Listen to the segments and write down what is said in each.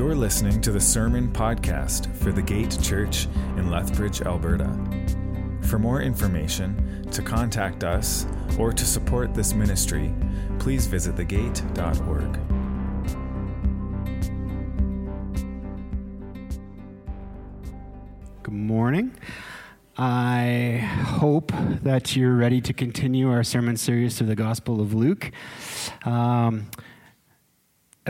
You're listening to the Sermon Podcast for the Gate Church in Lethbridge, Alberta. For more information, to contact us, or to support this ministry, please visit thegate.org. Good morning. I hope that you're ready to continue our sermon series through the Gospel of Luke. Um,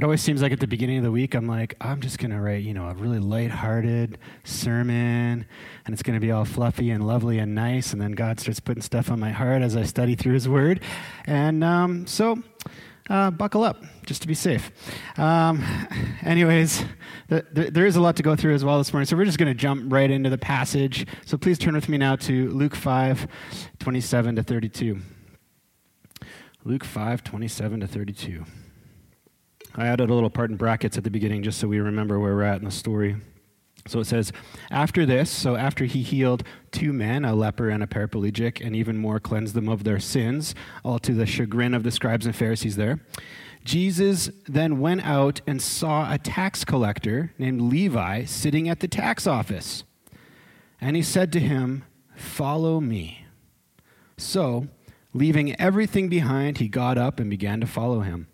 it always seems like at the beginning of the week, I'm like, I'm just going to write, you know, a really light-hearted sermon, and it's going to be all fluffy and lovely and nice. And then God starts putting stuff on my heart as I study through His Word. And um, so, uh, buckle up, just to be safe. Um, anyways, the, the, there is a lot to go through as well this morning, so we're just going to jump right into the passage. So please turn with me now to Luke 5, 27 to 32. Luke 5, 27 to 32. I added a little part in brackets at the beginning just so we remember where we're at in the story. So it says, after this, so after he healed two men, a leper and a paraplegic, and even more cleansed them of their sins, all to the chagrin of the scribes and Pharisees there, Jesus then went out and saw a tax collector named Levi sitting at the tax office. And he said to him, Follow me. So, leaving everything behind, he got up and began to follow him.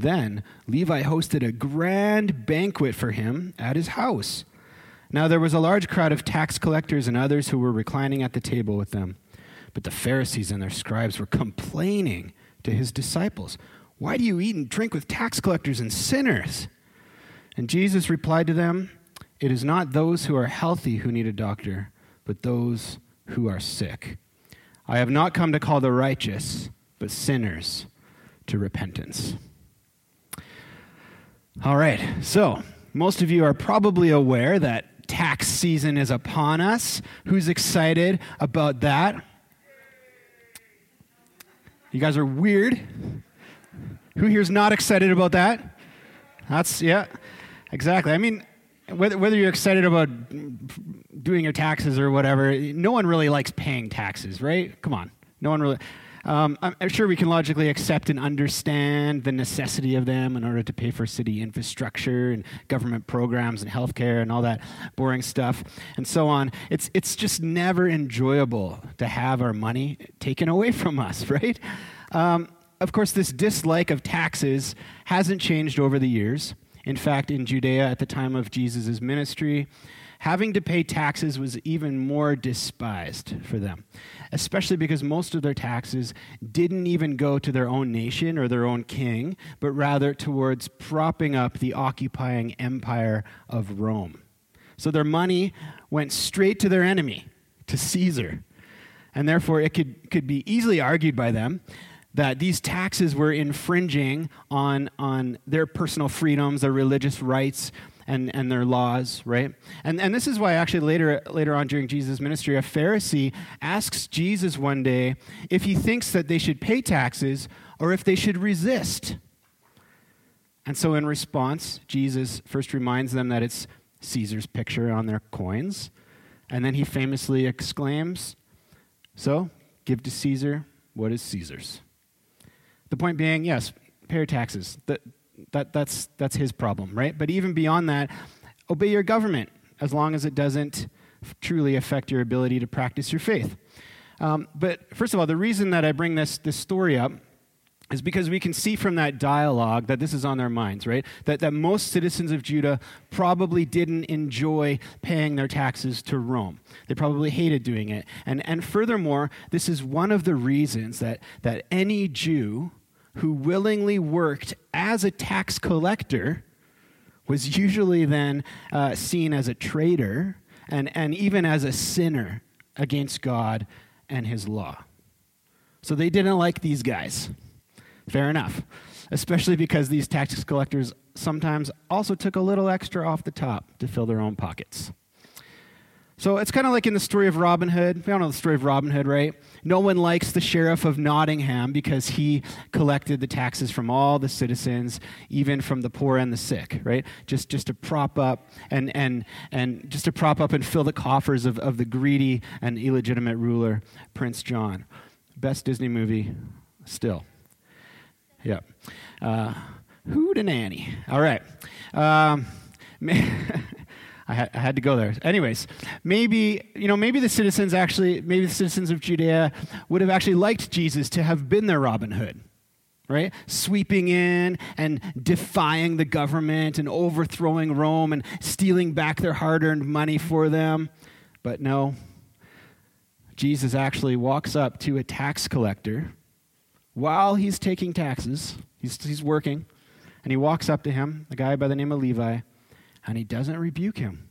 Then Levi hosted a grand banquet for him at his house. Now there was a large crowd of tax collectors and others who were reclining at the table with them. But the Pharisees and their scribes were complaining to his disciples, Why do you eat and drink with tax collectors and sinners? And Jesus replied to them, It is not those who are healthy who need a doctor, but those who are sick. I have not come to call the righteous, but sinners to repentance. All right, so most of you are probably aware that tax season is upon us. Who's excited about that? You guys are weird. Who here's not excited about that? That's, yeah, exactly. I mean, whether, whether you're excited about doing your taxes or whatever, no one really likes paying taxes, right? Come on. No one really. Um, I'm sure we can logically accept and understand the necessity of them in order to pay for city infrastructure and government programs and healthcare and all that boring stuff and so on. It's, it's just never enjoyable to have our money taken away from us, right? Um, of course, this dislike of taxes hasn't changed over the years. In fact, in Judea at the time of Jesus' ministry, having to pay taxes was even more despised for them, especially because most of their taxes didn't even go to their own nation or their own king, but rather towards propping up the occupying empire of Rome. So their money went straight to their enemy, to Caesar. And therefore, it could, could be easily argued by them that these taxes were infringing on, on their personal freedoms, their religious rights, and, and their laws, right? And, and this is why actually later, later on during Jesus' ministry, a Pharisee asks Jesus one day if he thinks that they should pay taxes or if they should resist. And so in response, Jesus first reminds them that it's Caesar's picture on their coins. And then he famously exclaims, So, give to Caesar what is Caesar's. The point being, yes, pay your taxes. The, that, that's, that's his problem, right? But even beyond that, obey your government as long as it doesn't truly affect your ability to practice your faith. Um, but first of all, the reason that I bring this, this story up is because we can see from that dialogue that this is on their minds, right? That, that most citizens of Judah probably didn't enjoy paying their taxes to Rome. They probably hated doing it. And, and furthermore, this is one of the reasons that, that any Jew who willingly worked as a tax collector was usually then uh, seen as a traitor and, and even as a sinner against God and his law. So they didn't like these guys. Fair enough. Especially because these tax collectors sometimes also took a little extra off the top to fill their own pockets. So it's kind of like in the story of Robin Hood. We all know the story of Robin Hood, right? No one likes the sheriff of Nottingham because he collected the taxes from all the citizens, even from the poor and the sick, right? Just, just to prop up and, and, and just to prop up and fill the coffers of, of the greedy and illegitimate ruler, Prince John. Best Disney movie still. Yeah. Uh, Nanny. All right. Um, I had, I had to go there. Anyways, maybe, you know, maybe the citizens actually, maybe the citizens of Judea would have actually liked Jesus to have been their Robin Hood, right? Sweeping in and defying the government and overthrowing Rome and stealing back their hard earned money for them. But no, Jesus actually walks up to a tax collector while he's taking taxes. He's, he's working. And he walks up to him, a guy by the name of Levi, and he doesn't rebuke him.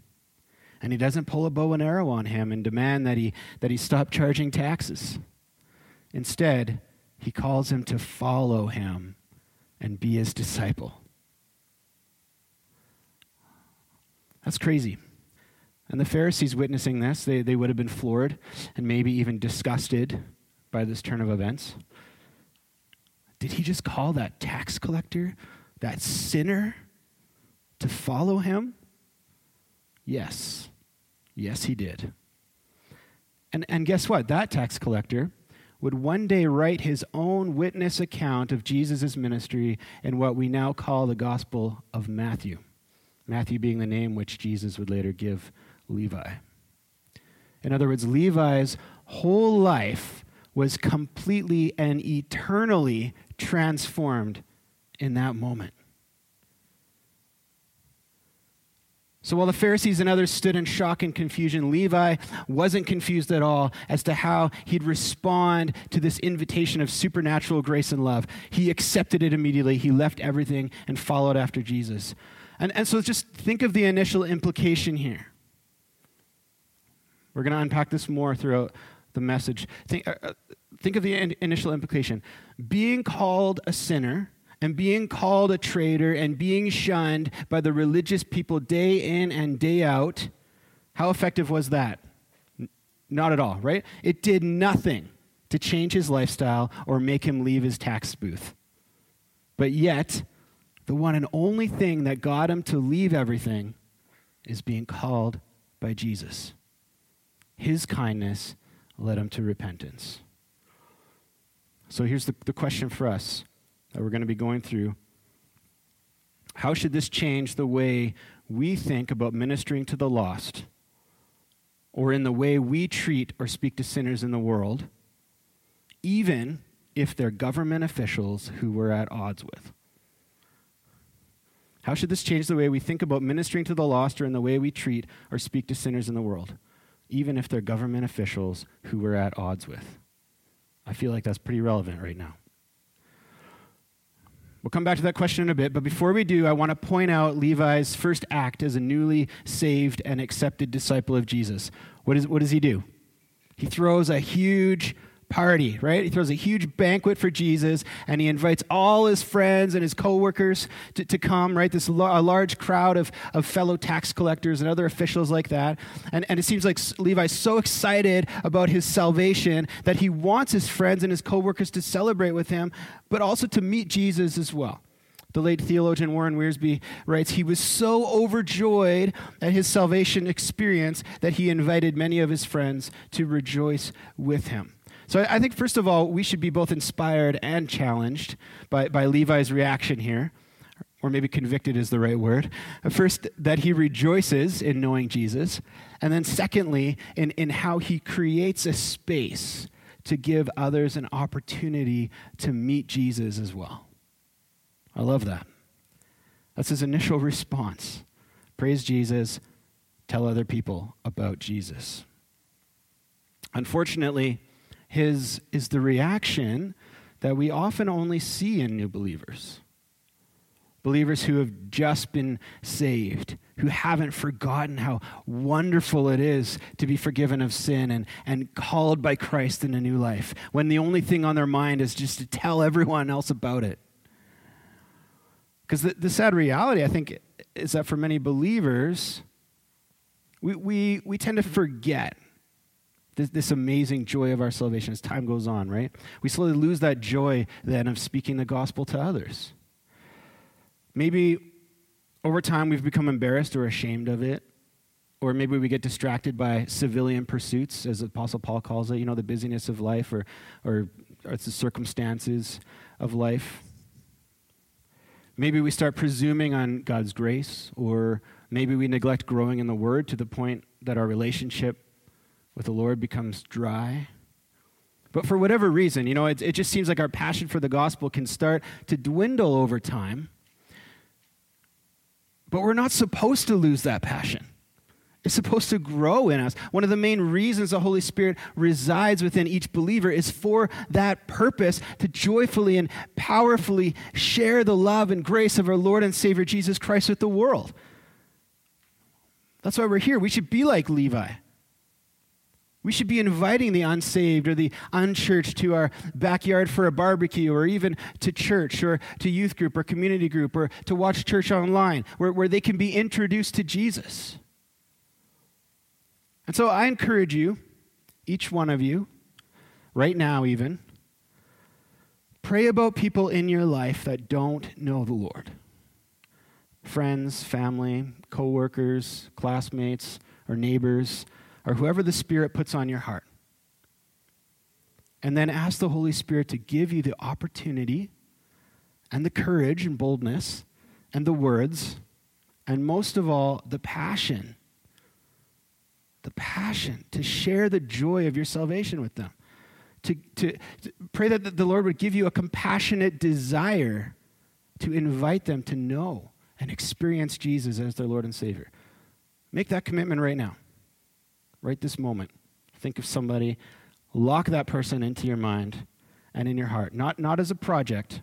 And he doesn't pull a bow and arrow on him and demand that he, that he stop charging taxes. Instead, he calls him to follow him and be his disciple. That's crazy. And the Pharisees witnessing this, they, they would have been floored and maybe even disgusted by this turn of events. Did he just call that tax collector, that sinner, to follow him? Yes. Yes, he did. And, and guess what? That tax collector would one day write his own witness account of Jesus' ministry in what we now call the Gospel of Matthew. Matthew being the name which Jesus would later give Levi. In other words, Levi's whole life was completely and eternally transformed in that moment. So while the Pharisees and others stood in shock and confusion, Levi wasn't confused at all as to how he'd respond to this invitation of supernatural grace and love. He accepted it immediately. He left everything and followed after Jesus. And, and so just think of the initial implication here. We're going to unpack this more throughout the message. Think, uh, uh, think of the in- initial implication. Being called a sinner and being called a traitor and being shunned by the religious people day in and day out, how effective was that? Not at all, right? It did nothing to change his lifestyle or make him leave his tax booth. But yet, the one and only thing that got him to leave everything is being called by Jesus. His kindness led him to repentance. So here's the, the question for us that we're going to be going through. How should this change the way we think about ministering to the lost or in the way we treat or speak to sinners in the world, even if they're government officials who we're at odds with? How should this change the way we think about ministering to the lost or in the way we treat or speak to sinners in the world? even if they're government officials who we're at odds with. I feel like that's pretty relevant right now. We'll come back to that question in a bit, but before we do, I want to point out Levi's first act as a newly saved and accepted disciple of Jesus. What, is, what does he do? He throws a huge party, right? He throws a huge banquet for Jesus and he invites all his friends and his coworkers to, to come, right? This a large crowd of, of fellow tax collectors and other officials like that. And, and it seems like Levi's so excited about his salvation that he wants his friends and his coworkers to celebrate with him, but also to meet Jesus as well. The late theologian Warren Wiersbe writes, He was so overjoyed at his salvation experience that he invited many of his friends to rejoice with him. So I think, first of all, we should be both inspired and challenged by, by Levi's reaction here, or maybe convicted is the right word. First, that he rejoices in knowing Jesus, and then secondly, in, in how he creates a space to give others an opportunity to meet Jesus as well. I love that. That's his initial response. Praise Jesus, tell other people about Jesus. Unfortunately, his is the reaction that we often only see in new believers. Believers who have just been saved, who haven't forgotten how wonderful it is to be forgiven of sin and, and called by Christ in a new life, when the only thing on their mind is just to tell everyone else about it. Because the, the sad reality, I think, is that for many believers, we, we, we tend to forget this, this amazing joy of our salvation as time goes on, right? We slowly lose that joy then of speaking the gospel to others. Maybe over time we've become embarrassed or ashamed of it. Or maybe we get distracted by civilian pursuits, as Apostle Paul calls it, you know, the busyness of life or, or, or the circumstances of life. Maybe we start presuming on God's grace, or maybe we neglect growing in the Word to the point that our relationship with the Lord becomes dry. But for whatever reason, you know, it, it just seems like our passion for the gospel can start to dwindle over time. But we're not supposed to lose that passion. It's supposed to grow in us. One of the main reasons the Holy Spirit resides within each believer is for that purpose to joyfully and powerfully share the love and grace of our Lord and Savior Jesus Christ with the world. That's why we're here. We should be like Levi. We should be inviting the unsaved or the unchurched to our backyard for a barbecue or even to church or to youth group or community group or to watch church online where, where they can be introduced to Jesus. And so I encourage you, each one of you, right now even, pray about people in your life that don't know the Lord friends, family, coworkers, classmates, or neighbors, or whoever the Spirit puts on your heart. And then ask the Holy Spirit to give you the opportunity and the courage and boldness and the words, and most of all, the passion the passion to share the joy of your salvation with them. To, to, to, pray that the Lord would give you a compassionate desire to invite them to know and experience Jesus as their Lord and Savior. Make that commitment right now, right this moment. Think of somebody, lock that person into your mind and in your heart, not, not as a project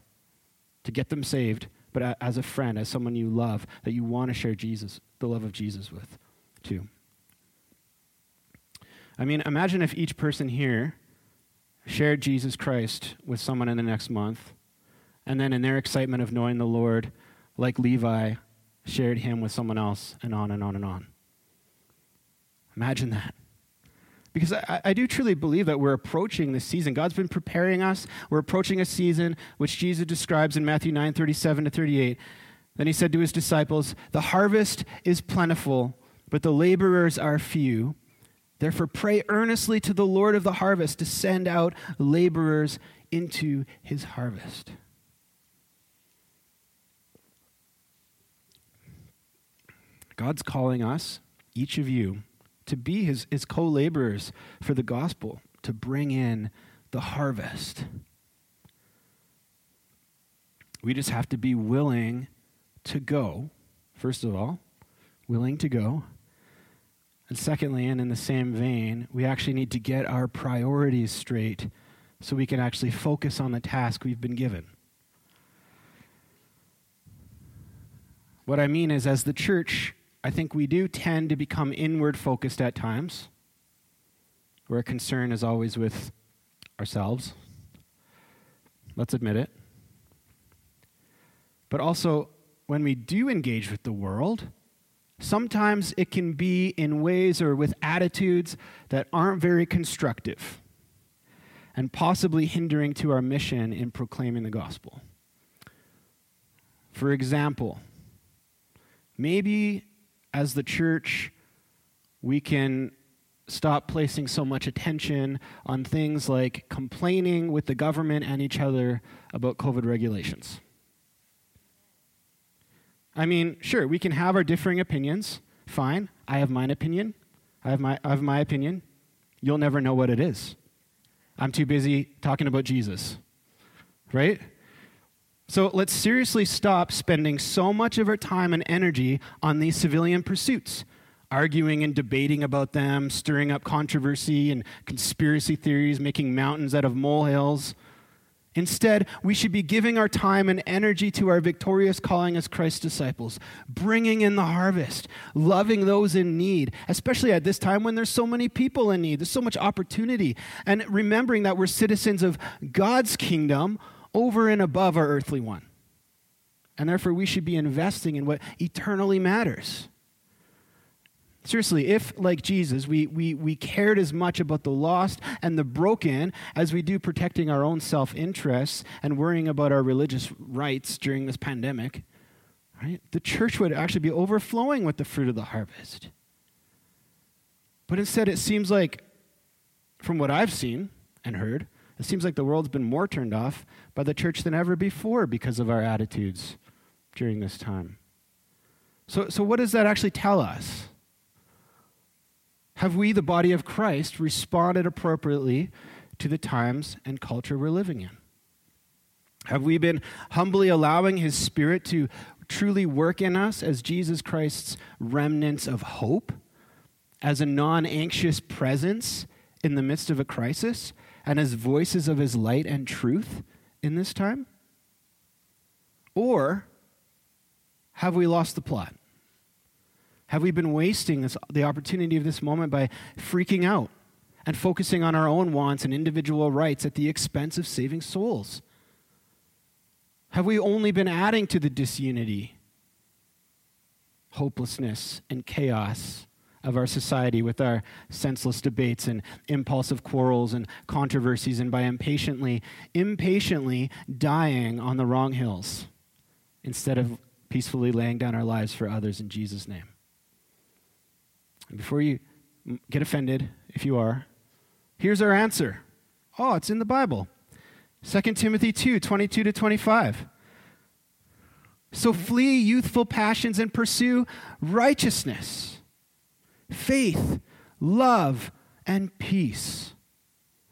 to get them saved, but as a friend, as someone you love that you want to share Jesus, the love of Jesus with, too. I mean, imagine if each person here shared Jesus Christ with someone in the next month, and then in their excitement of knowing the Lord, like Levi, shared him with someone else, and on and on and on. Imagine that. Because I, I, do truly believe that we're approaching this season. God's been preparing us. We're approaching a season which Jesus describes in Matthew 9 37 to 38. Then he said to his disciples, The harvest is plentiful, but the laborers are few. Therefore, pray earnestly to the Lord of the harvest to send out laborers into his harvest. God's calling us, each of you, to be his, his co laborers for the gospel, to bring in the harvest. We just have to be willing to go, first of all, willing to go. And secondly, and in the same vein, we actually need to get our priorities straight so we can actually focus on the task we've been given. What I mean is, as the church, I think we do tend to become inward focused at times, where concern is always with ourselves. Let's admit it. But also, when we do engage with the world, Sometimes it can be in ways or with attitudes that aren't very constructive and possibly hindering to our mission in proclaiming the gospel. For example, maybe as the church, we can stop placing so much attention on things like complaining with the government and each other about COVID regulations. I mean, sure, we can have our differing opinions. Fine. I have mine opinion. I have my, I have my opinion. You'll never know what it is. I'm too busy talking about Jesus. Right? So let's seriously stop spending so much of our time and energy on these civilian pursuits, arguing and debating about them, stirring up controversy and conspiracy theories, making mountains out of molehills. Instead, we should be giving our time and energy to our victorious calling as Christ's disciples, bringing in the harvest, loving those in need, especially at this time when there's so many people in need, there's so much opportunity, and remembering that we're citizens of God's kingdom over and above our earthly one. And therefore, we should be investing in what eternally matters. Seriously, if, like Jesus, we, we, we cared as much about the lost and the broken as we do protecting our own self interests and worrying about our religious rights during this pandemic, right, the church would actually be overflowing with the fruit of the harvest. But instead, it seems like, from what I've seen and heard, it seems like the world's been more turned off by the church than ever before because of our attitudes during this time. So, so what does that actually tell us? Have we, the body of Christ, responded appropriately to the times and culture we're living in? Have we been humbly allowing His Spirit to truly work in us as Jesus Christ's remnants of hope, as a non anxious presence in the midst of a crisis, and as voices of His light and truth in this time? Or have we lost the plot? Have we been wasting this, the opportunity of this moment by freaking out and focusing on our own wants and individual rights at the expense of saving souls? Have we only been adding to the disunity, hopelessness, and chaos of our society with our senseless debates and impulsive quarrels and controversies and by impatiently, impatiently dying on the wrong hills instead of peacefully laying down our lives for others in Jesus' name? And before you get offended, if you are, here's our answer. Oh, it's in the Bible. 2 Timothy 2 22 to 25. So flee youthful passions and pursue righteousness, faith, love, and peace,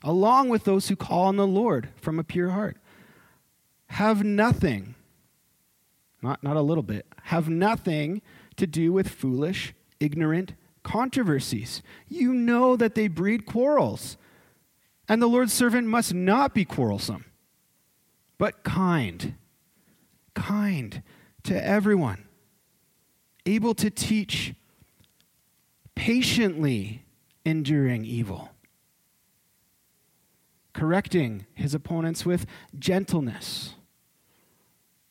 along with those who call on the Lord from a pure heart. Have nothing, not, not a little bit, have nothing to do with foolish, ignorant controversies. You know that they breed quarrels. And the Lord's servant must not be quarrelsome, but kind, kind to everyone, able to teach, patiently enduring evil, correcting his opponents with gentleness,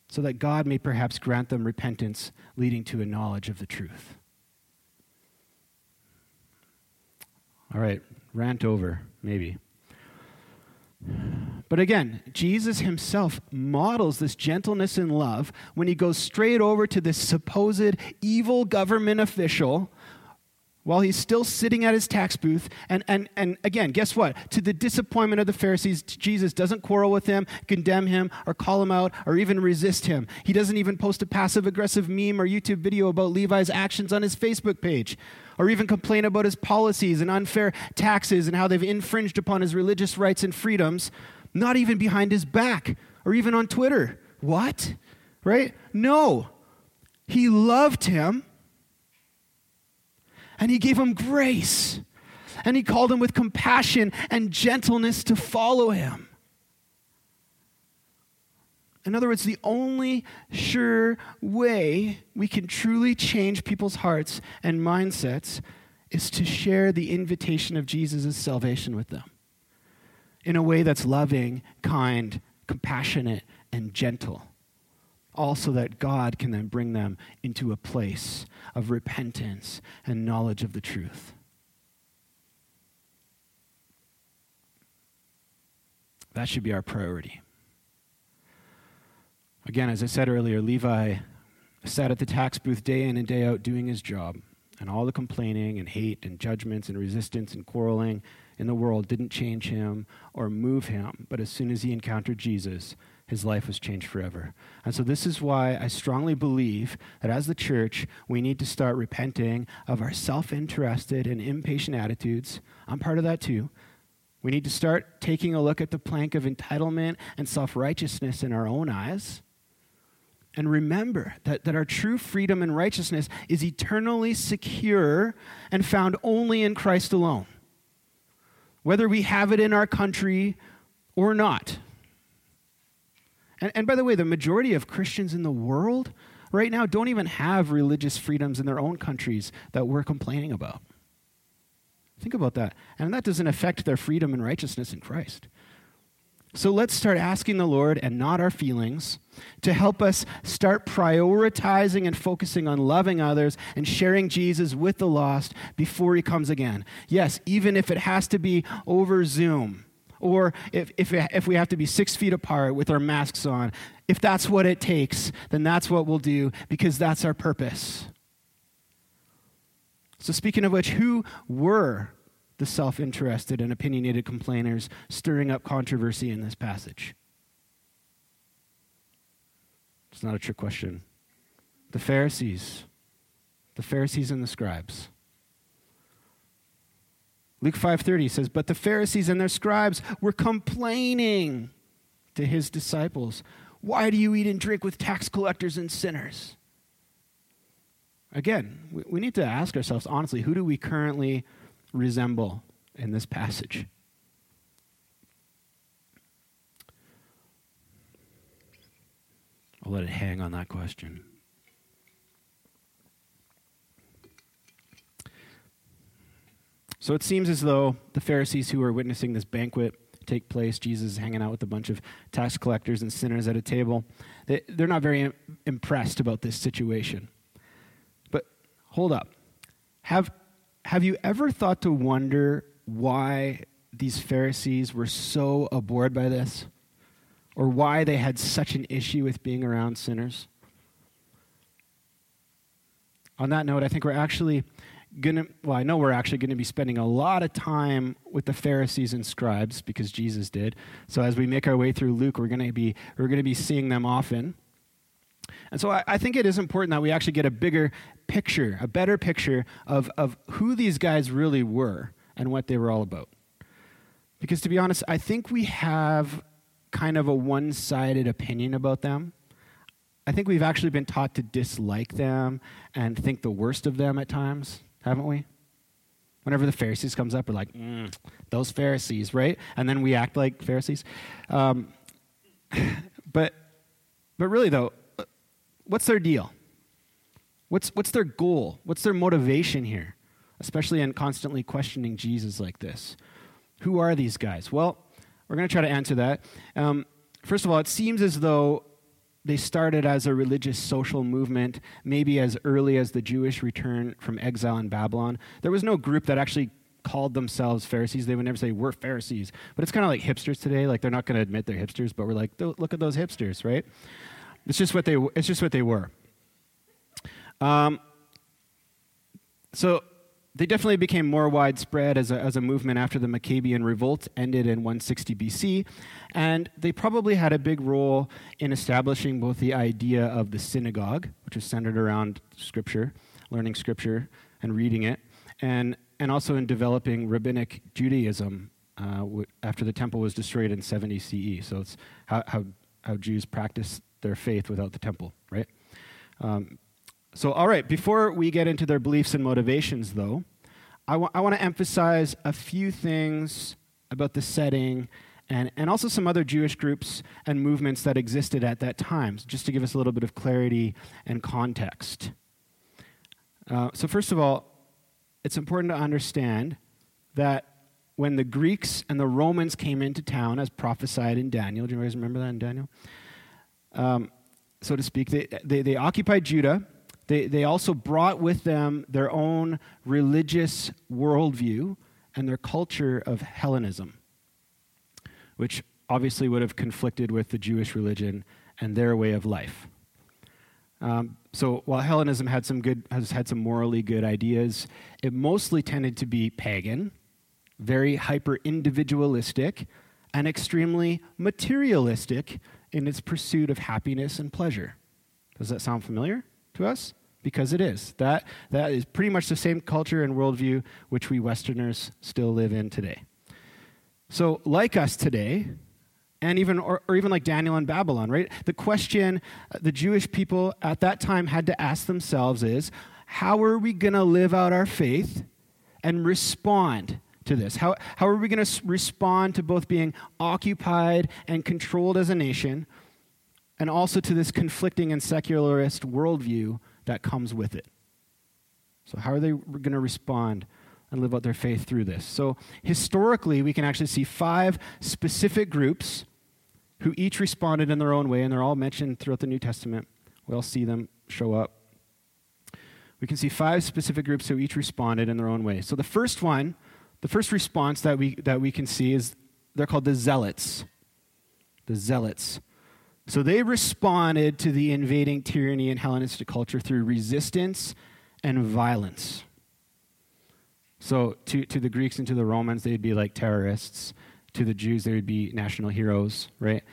so that God may perhaps grant them repentance leading to a knowledge of the truth. All right, rant over, maybe. But again, Jesus himself models this gentleness and love when he goes straight over to this supposed evil government official while he's still sitting at his tax booth. And, and, and again, guess what? To the disappointment of the Pharisees, Jesus doesn't quarrel with him, condemn him, or call him out, or even resist him. He doesn't even post a passive aggressive meme or YouTube video about Levi's actions on his Facebook page, or even complain about his policies and unfair taxes and how they've infringed upon his religious rights and freedoms, not even behind his back or even on Twitter. What? Right? No. He loved him and he gave him grace. And he called him with compassion and gentleness to follow him. In other words, the only sure way we can truly change people's hearts and mindsets is to share the invitation of Jesus' salvation with them in a way that's loving, kind, compassionate, and gentle also that God can then bring them into a place of repentance and knowledge of the truth. That should be our priority. Again, as I said earlier, Levi sat at the tax booth day in and day out doing his job, and all the complaining and hate and judgments and resistance and quarreling in the world didn't change him or move him. But as soon as he encountered Jesus, his life was changed forever. And so, this is why I strongly believe that as the church, we need to start repenting of our self interested and impatient attitudes. I'm part of that too. We need to start taking a look at the plank of entitlement and self righteousness in our own eyes. And remember that, that our true freedom and righteousness is eternally secure and found only in Christ alone. Whether we have it in our country or not. And, and by the way, the majority of Christians in the world right now don't even have religious freedoms in their own countries that we're complaining about. Think about that. And that doesn't affect their freedom and righteousness in Christ. So let's start asking the Lord and not our feelings to help us start prioritizing and focusing on loving others and sharing Jesus with the lost before he comes again. Yes, even if it has to be over Zoom or if, if, if we have to be six feet apart with our masks on, if that's what it takes, then that's what we'll do because that's our purpose. So, speaking of which, who were the self interested and opinionated complainers stirring up controversy in this passage? It's not a trick question. The Pharisees. The Pharisees and the scribes. Luke 5:30 says, "But the Pharisees and their scribes were complaining to his disciples, "Why do you eat and drink with tax collectors and sinners?" Again, we, we need to ask ourselves honestly, who do we currently resemble in this passage? I'll let it hang on that question. So it seems as though the Pharisees who are witnessing this banquet take place, Jesus is hanging out with a bunch of tax collectors and sinners at a table, they, they're not very impressed about this situation. But hold up. Have, have you ever thought to wonder why these Pharisees were so abhorred by this? Or why they had such an issue with being around sinners? On that note, I think we're actually gonna well i know we're actually going to be spending a lot of time with the pharisees and scribes because jesus did. So as we make our way through luke we're going to be we're going to be seeing them often. And so I, I, think it is important that we actually get a bigger picture a better picture of, of who these guys really were and what they were all about. Because to be honest i think we have kind of a one-sided opinion about them. I think we've actually been taught to dislike them and think the worst of them at times haven't we? Whenever the Pharisees comes up, we're like, mm, those Pharisees, right? And then we act like Pharisees. Um, but, but really, though, what's their deal? What's, what's their goal? What's their motivation here? Especially in constantly questioning Jesus like this. Who are these guys? Well, we're going to try to answer that. Um, first of all, it seems as though they started as a religious social movement, maybe as early as the Jewish return from exile in Babylon. There was no group that actually called themselves Pharisees. They would never say, We're Pharisees. But it's kind of like hipsters today. Like, they're not going to admit they're hipsters, but we're like, Look at those hipsters, right? It's just what they, it's just what they were. Um, so, they definitely became more widespread as a, as a movement after the Maccabean revolt ended in 160 BC, and they probably had a big role in establishing both the idea of the synagogue, which was centered around Scripture, learning Scripture and reading it, and, and also in developing rabbinic Judaism uh, after the temple was destroyed in 70 CE. So it's how, how, how Jews practice their faith without the temple, right? Um, so, all right, before we get into their beliefs and motivations, though, I, wa- I want to emphasize a few things about the setting and, and also some other Jewish groups and movements that existed at that time, just to give us a little bit of clarity and context. Uh, so, first of all, it's important to understand that when the Greeks and the Romans came into town, as prophesied in Daniel, do you guys remember that in Daniel? Um, so to speak, they, they, they occupied Judah they, they also brought with them their own religious worldview and their culture of Hellenism, which obviously would have conflicted with the Jewish religion and their way of life. Um, so while Hellenism had some good, has had some morally good ideas, it mostly tended to be pagan, very hyper individualistic, and extremely materialistic in its pursuit of happiness and pleasure. Does that sound familiar to us? Because it is. That, that is pretty much the same culture and worldview which we Westerners still live in today. So, like us today, and even or, or, even like Daniel in Babylon, right? The question uh, the Jewish people at that time had to ask themselves is, how are we going to live out our faith and respond to this? How, how are we going to respond to both being occupied and controlled as a nation, and also to this conflicting and secularist worldview that comes with it. So, how are they going to respond and live out their faith through this? So, historically, we can actually see five specific groups who each responded in their own way, and they're all mentioned throughout the New Testament. We all see them show up. We can see five specific groups who each responded in their own way. So, the first one, the first response that we, that we can see is they're called the Zealots. The Zealots. So they responded to the invading tyranny and Hellenistic culture through resistance and violence. So to, to the Greeks and to the Romans, they'd be like terrorists. To the Jews, they would be national heroes, right?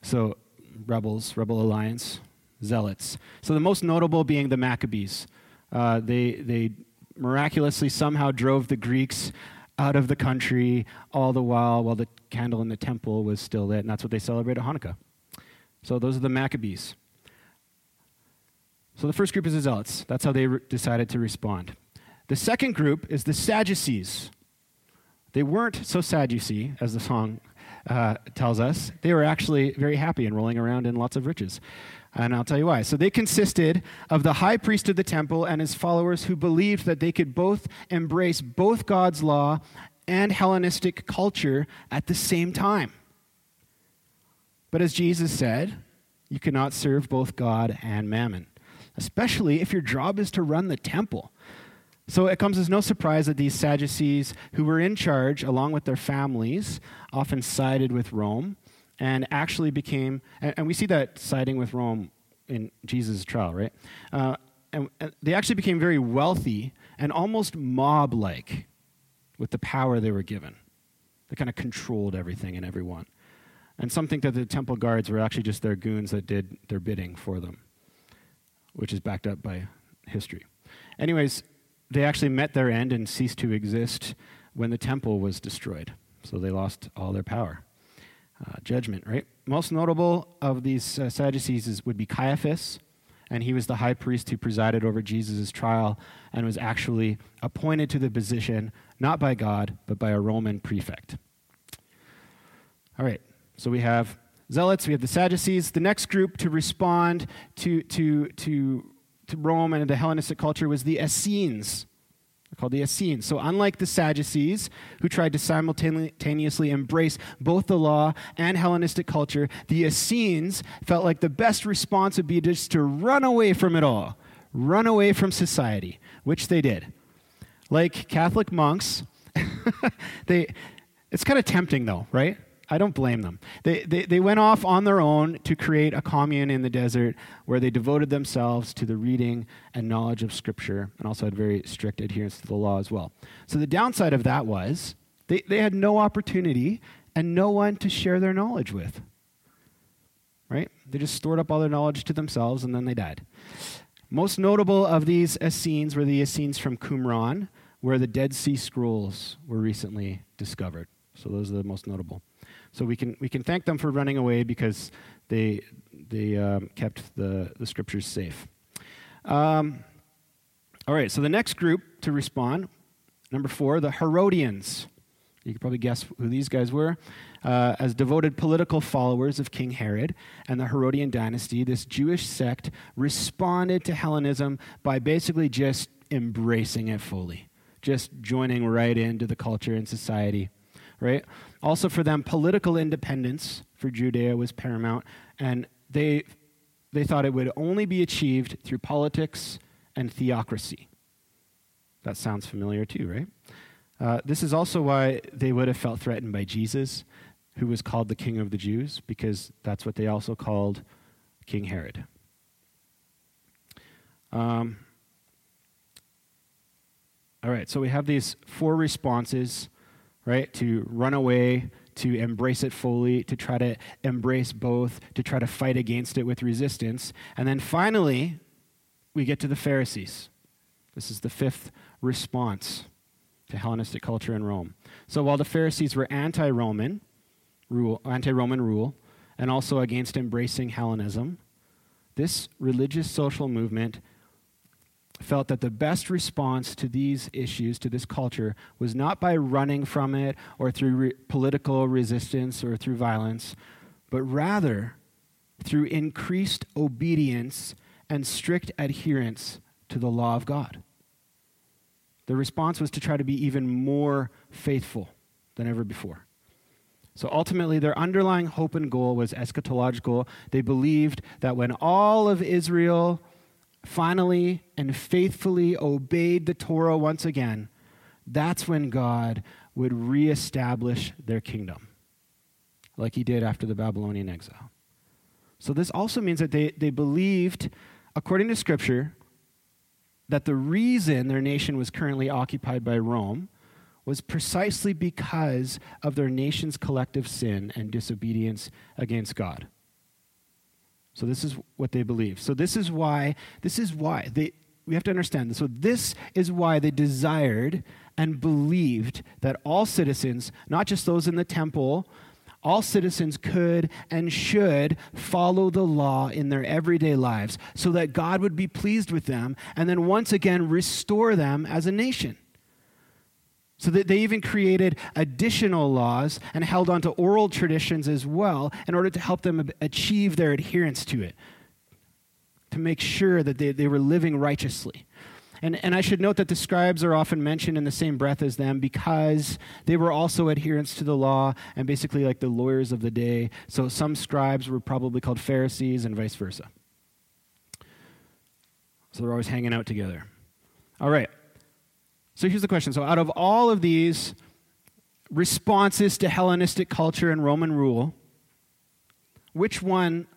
So rebels, rebel alliance, zealots. So the most notable being the Maccabees. Uh, they, they miraculously somehow drove the Greeks out of the country all the while while the candle in the temple was still lit, and that's what they celebrate at Hanukkah. So those are the Maccabees. So the first group is the Zealots. That's how they re- decided to respond. The second group is the Sadducees. They weren't so sad, you see, as the song uh, tells us. They were actually very happy and rolling around in lots of riches. And I'll tell you why. So they consisted of the high priest of the temple and his followers who believed that they could both embrace both God's law and Hellenistic culture at the same time. But as Jesus said, you cannot serve both God and mammon, especially if your job is to run the temple. So it comes as no surprise that these Sadducees, who were in charge along with their families, often sided with Rome and actually became, and, we see that siding with Rome in Jesus' trial, right? Uh, and, and they actually became very wealthy and almost mob like with the power they were given. They kind of controlled everything and everyone. And some think that the temple guards were actually just their goons that did their bidding for them, which is backed up by history. Anyways, they actually met their end and ceased to exist when the temple was destroyed. So they lost all their power. Uh, judgment, right? Most notable of these uh, Sadducees is, would be Caiaphas, and he was the high priest who presided over Jesus' trial and was actually appointed to the position not by God, but by a Roman prefect. All right, so we have Zealots, we have the Sadducees. The next group to respond to, to, to, to Rome and the Hellenistic culture was the Essenes. They're called the Essenes. So, unlike the Sadducees, who tried to simultaneously embrace both the law and Hellenistic culture, the Essenes felt like the best response would be just to run away from it all, run away from society, which they did. Like Catholic monks, they, it's kind of tempting though, right? I don't blame them. They, they, they went off on their own to create a commune in the desert where they devoted themselves to the reading and knowledge of Scripture and also had very strict adherence to the law as well. So the downside of that was they, they had no opportunity and no one to share their knowledge with. Right? They just stored up all their knowledge to themselves and then they died. Most notable of these Essenes were the Essenes from Qumran, where the Dead Sea Scrolls were recently discovered. So those are the most notable. So we can, we can thank them for running away because they, they um, kept the, the scriptures safe. Um, all right, so the next group to respond, number four, the Herodians. You can probably guess who these guys were. Uh, as devoted political followers of King Herod and the Herodian dynasty, this Jewish sect responded to Hellenism by basically just embracing it fully, just joining right into the culture and society, right? Also, for them, political independence for Judea was paramount, and they, they thought it would only be achieved through politics and theocracy. That sounds familiar too, right? Uh, this is also why they would have felt threatened by Jesus, who was called the King of the Jews, because that's what they also called King Herod. Um, all right, so we have these four responses right? To run away, to embrace it fully, to try to embrace both, to try to fight against it with resistance. And then finally, we get to the Pharisees. This is the fifth response to Hellenistic culture in Rome. So while the Pharisees were anti-Roman rule, anti-Roman rule, and also against embracing Hellenism, this religious social movement felt that the best response to these issues, to this culture, was not by running from it or through re- political resistance or through violence, but rather through increased obedience and strict adherence to the law of God. The response was to try to be even more faithful than ever before. So ultimately, their underlying hope and goal was eschatological. They believed that when all of Israel finally and faithfully obeyed the Torah once again, that's when God would reestablish their kingdom, like he did after the Babylonian exile. So, this also means that they, they believed, according to Scripture, that the reason their nation was currently occupied by Rome was precisely because of their nation's collective sin and disobedience against God. So this is what they believe. So this is why, this is why they, we have to understand this. So this is why they desired and believed that all citizens, not just those in the temple, all citizens could and should follow the law in their everyday lives so that God would be pleased with them and then once again restore them as a nation. So that they even created additional laws and held on to oral traditions as well in order to help them achieve their adherence to it, to make sure that they, they were living righteously. And, and I should note that the scribes are often mentioned in the same breath as them because they were also adherents to the law and basically like the lawyers of the day. So some scribes were probably called Pharisees and vice versa. So they're always hanging out together. All right. So here's the question. So, out of all of these responses to Hellenistic culture and Roman rule, which one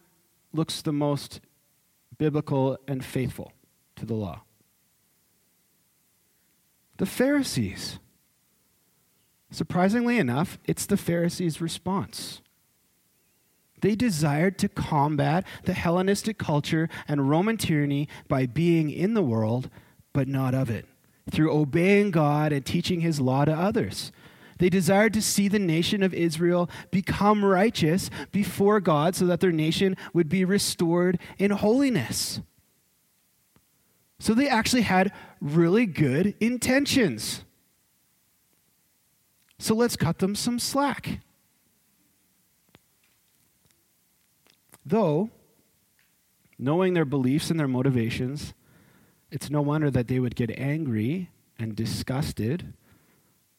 looks the most biblical and faithful to the law? The Pharisees. Surprisingly enough, it's the Pharisees' response. They desired to combat the Hellenistic culture and Roman tyranny by being in the world, but not of it through obeying God and teaching his law to others. They desired to see the nation of Israel become righteous before God so that their nation would be restored in holiness. So they actually had really good intentions. So let's cut them some slack. Though, knowing their beliefs and their motivations, it's no wonder that they would get angry and disgusted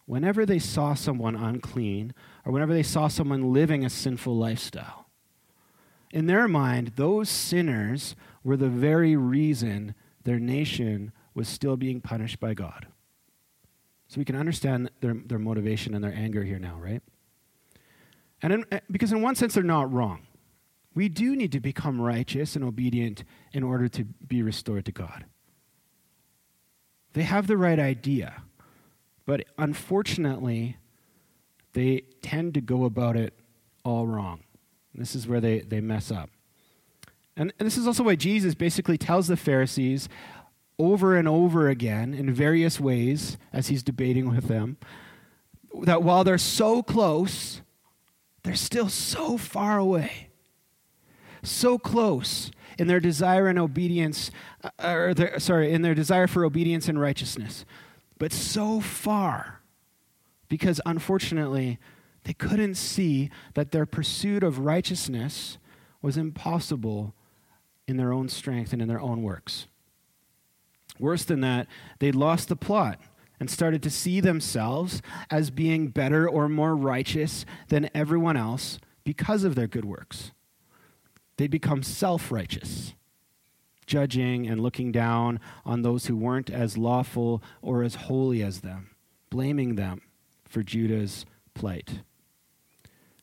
whenever they saw someone unclean or whenever they saw someone living a sinful lifestyle. In their mind, those sinners were the very reason their nation was still being punished by God. So we can understand their, their motivation and their anger here now, right? And in, eh, because, in one sense, they're not wrong. We do need to become righteous and obedient in order to be restored to God. They have the right idea, but unfortunately, they tend to go about it all wrong. This is where they, they mess up. And, and this is also why Jesus basically tells the Pharisees over and over again in various ways as he's debating with them that while they're so close, they're still so far away. So close in their desire and obedience, uh, or their, sorry, in their desire for obedience and righteousness. But so far, because unfortunately, they couldn't see that their pursuit of righteousness was impossible in their own strength and in their own works. Worse than that, they lost the plot and started to see themselves as being better or more righteous than everyone else because of their good works they become self righteous, judging and looking down on those who weren't as lawful or as holy as them, blaming them for Judah's plight.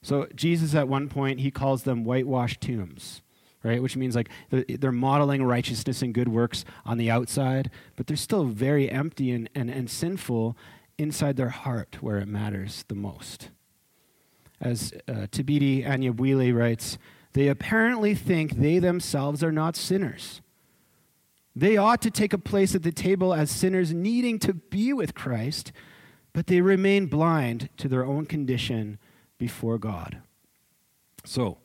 So, Jesus, at one point, he calls them whitewashed tombs right? Which means like they're, modeling righteousness and good works on the outside, but they're still very empty and, and, and sinful inside their heart where it matters the most. As uh, Thabiti Anyabwile writes, they apparently think they themselves are not sinners. They ought to take a place at the table as sinners needing to be with Christ, but they remain blind to their own condition before God. So,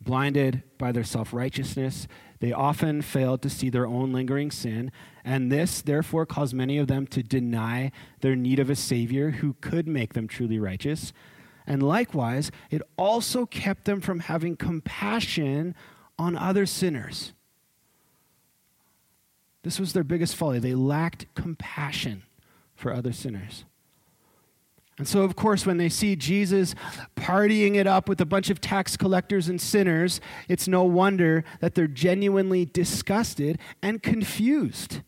blinded by their self righteousness, they often fail to see their own lingering sin, and this therefore caused many of them to deny their need of a Savior who could make them truly righteous and likewise, it also kept them from having compassion on other sinners. This was their biggest folly. They lacked compassion for other sinners. And so, of course, when they see Jesus partying it up with a bunch of tax collectors and sinners, it's no wonder that they're genuinely disgusted and confused.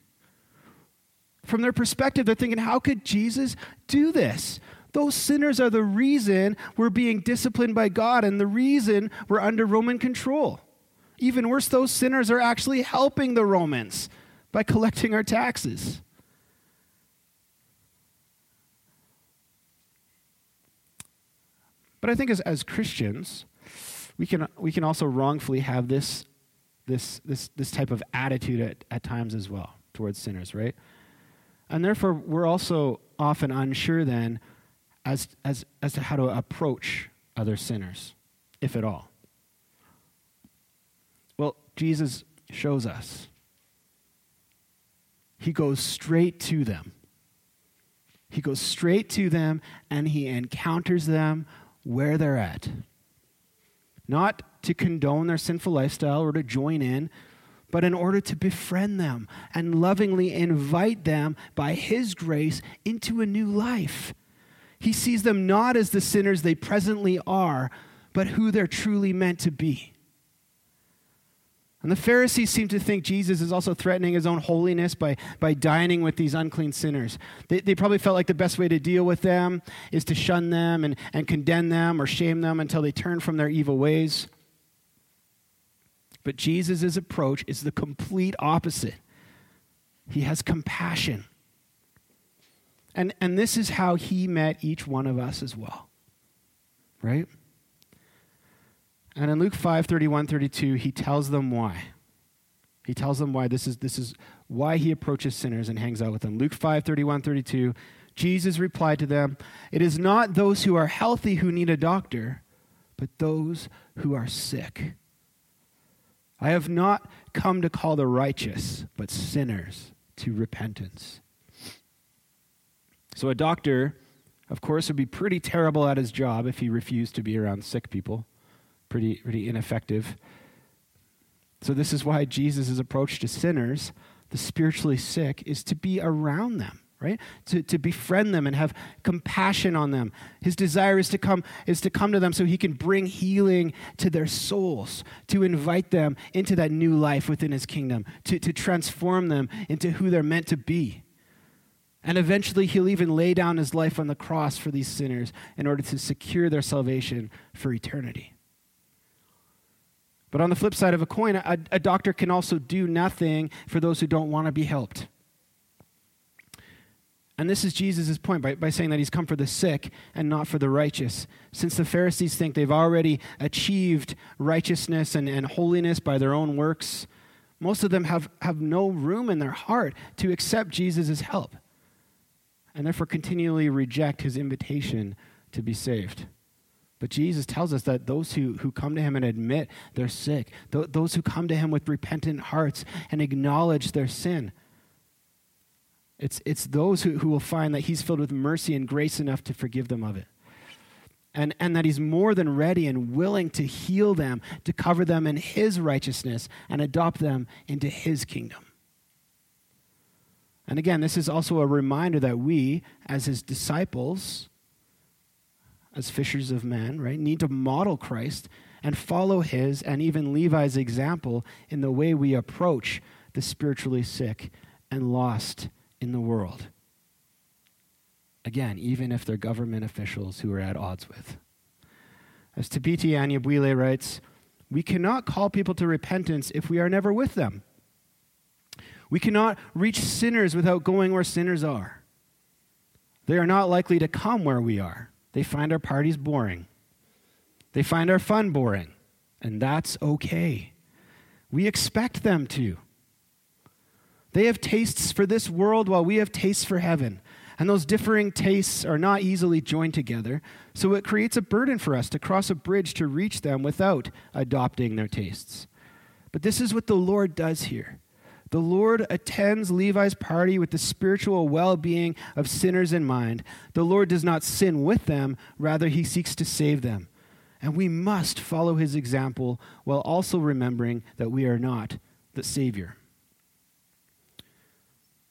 From their perspective, they're thinking, how could Jesus do this? Those sinners are the reason we're being disciplined by God and the reason we're under Roman control. Even worse, those sinners are actually helping the Romans by collecting our taxes. But I think as, as Christians, we can, we can also wrongfully have this this, this, this type of attitude at, at times as well towards sinners, right? And therefore, we're also often unsure then as, as, as to how to approach other sinners, if at all. Well, Jesus shows us. He goes straight to them. He goes straight to them and he encounters them where they're at. Not to condone their sinful lifestyle or to join in, but in order to befriend them and lovingly invite them by his grace into a new life. He sees them not as the sinners they presently are, but who they're truly meant to be. And the Pharisees seem to think Jesus is also threatening his own holiness by, by dining with these unclean sinners. They, they probably felt like the best way to deal with them is to shun them and, and condemn them or shame them until they turn from their evil ways. But Jesus' approach is the complete opposite. He has compassion. And, and this is how he met each one of us as well. Right? And in Luke 5 31, 32, he tells them why. He tells them why this is, this is why he approaches sinners and hangs out with them. Luke 5 31, 32, Jesus replied to them, It is not those who are healthy who need a doctor, but those who are sick. I have not come to call the righteous, but sinners to repentance. So, a doctor, of course, would be pretty terrible at his job if he refused to be around sick people pretty, pretty ineffective. So, this is why Jesus' approach to sinners, the spiritually sick, is to be around them, right? To, to befriend them and have compassion on them. His desire is to, come, is to come to them so he can bring healing to their souls, to invite them into that new life within his kingdom, to, to transform them into who they're meant to be. And eventually, he'll even lay down his life on the cross for these sinners in order to secure their salvation for eternity. But on the flip side of a coin, a, a doctor can also do nothing for those who don't want to be helped. And this is Jesus' point by, by saying that he's come for the sick and not for the righteous. Since the Pharisees think they've already achieved righteousness and, and holiness by their own works, most of them have, have no room in their heart to accept Jesus' help and therefore continually reject his invitation to be saved. But Jesus tells us that those who, who come to him and admit they're sick, th- those who come to him with repentant hearts and acknowledge their sin, it's, it's those who, who will find that he's filled with mercy and grace enough to forgive them of it. And, and that he's more than ready and willing to heal them, to cover them in his righteousness, and adopt them into his kingdom. And again, this is also a reminder that we, as his disciples, as fishers of men, right, need to model Christ and follow his and even Levi's example in the way we approach the spiritually sick and lost in the world. Again, even if they're government officials who are at odds with. As Thabiti Anyabwile writes, we cannot call people to repentance if we are never with them. We cannot reach sinners without going where sinners are. They are not likely to come where we are. They find our parties boring. They find our fun boring. And that's okay. We expect them to. They have tastes for this world while we have tastes for heaven. And those differing tastes are not easily joined together, so it creates a burden for us to cross a bridge to reach them without adopting their tastes. But this is what the Lord does here. The Lord attends Levi's party with the spiritual well being of sinners in mind. The Lord does not sin with them, rather, he seeks to save them. And we must follow his example while also remembering that we are not the Savior.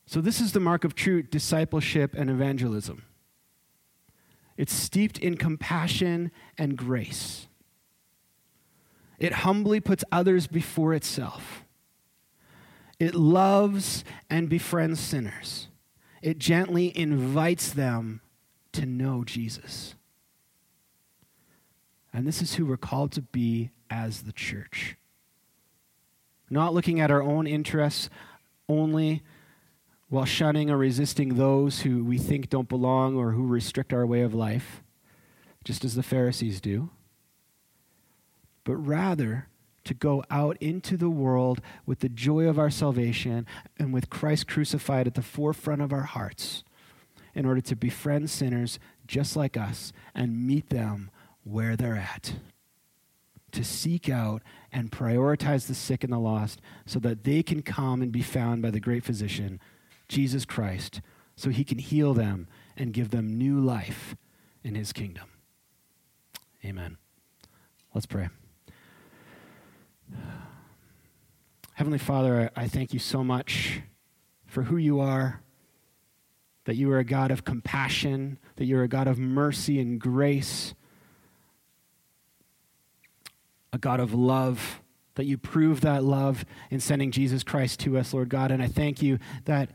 So, this is the mark of true discipleship and evangelism it's steeped in compassion and grace, it humbly puts others before itself. It loves and befriends sinners. It gently invites them to know Jesus. And this is who we're called to be as the church. Not looking at our own interests only while shunning or resisting those who we think don't belong or who restrict our way of life, just as the Pharisees do, but rather to go out into the world with the joy of our salvation and with Christ crucified at the forefront of our hearts in order to befriend sinners just like us and meet them where they're at. To seek out and prioritize the sick and the lost so that they can come and be found by the great physician, Jesus Christ, so he can heal them and give them new life in his kingdom. Amen. Let's pray. Heavenly Father, I thank you so much for who you are, that you are a God of compassion, that you're a God of mercy and grace, a God of love, that you prove that love in sending Jesus Christ to us, Lord God. And I thank you that,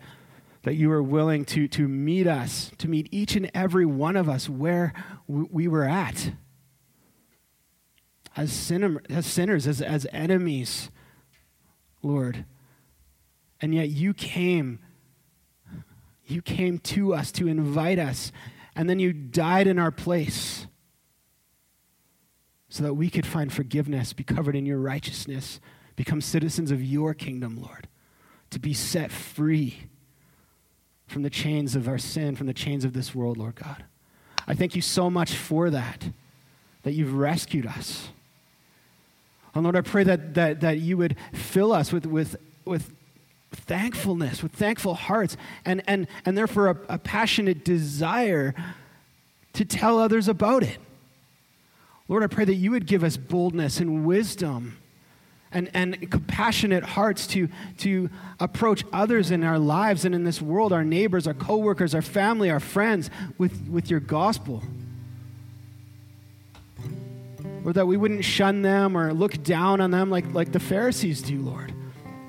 that you are willing to, to meet us, to meet each and every one of us where we were at as, sinner, as sinners, as, as enemies, Lord. And yet you came. You came to us to invite us, and then you died in our place so that we could find forgiveness, be covered in your righteousness, become citizens of your kingdom, Lord, to be set free from the chains of our sin, from the chains of this world, Lord God. I thank you so much for that, that you've rescued us. And Lord, I pray that, that, that you would fill us with, with, with thankfulness, with thankful hearts, and, and, and therefore a, a passionate desire to tell others about it. Lord, I pray that you would give us boldness and wisdom and, and compassionate hearts to, to approach others in our lives and in this world, our neighbors, our coworkers, our family, our friends, with, with your gospel. Or that we wouldn't shun them or look down on them like, like the Pharisees do, Lord.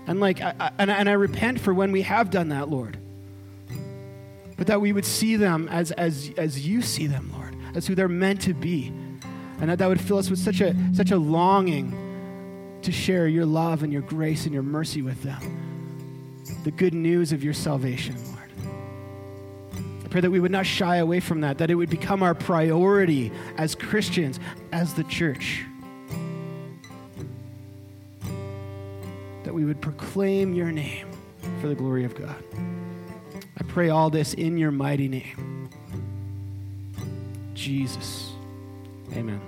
And, like, I, I, and, I, and I repent for when we have done that, Lord. But that we would see them as, as, as you see them, Lord, as who they're meant to be and that that would fill us with such a, such a longing to share your love and your grace and your mercy with them. The good news of your salvation, Pray that we would not shy away from that, that it would become our priority as Christians, as the church. That we would proclaim your name for the glory of God. I pray all this in your mighty name. Jesus. Amen.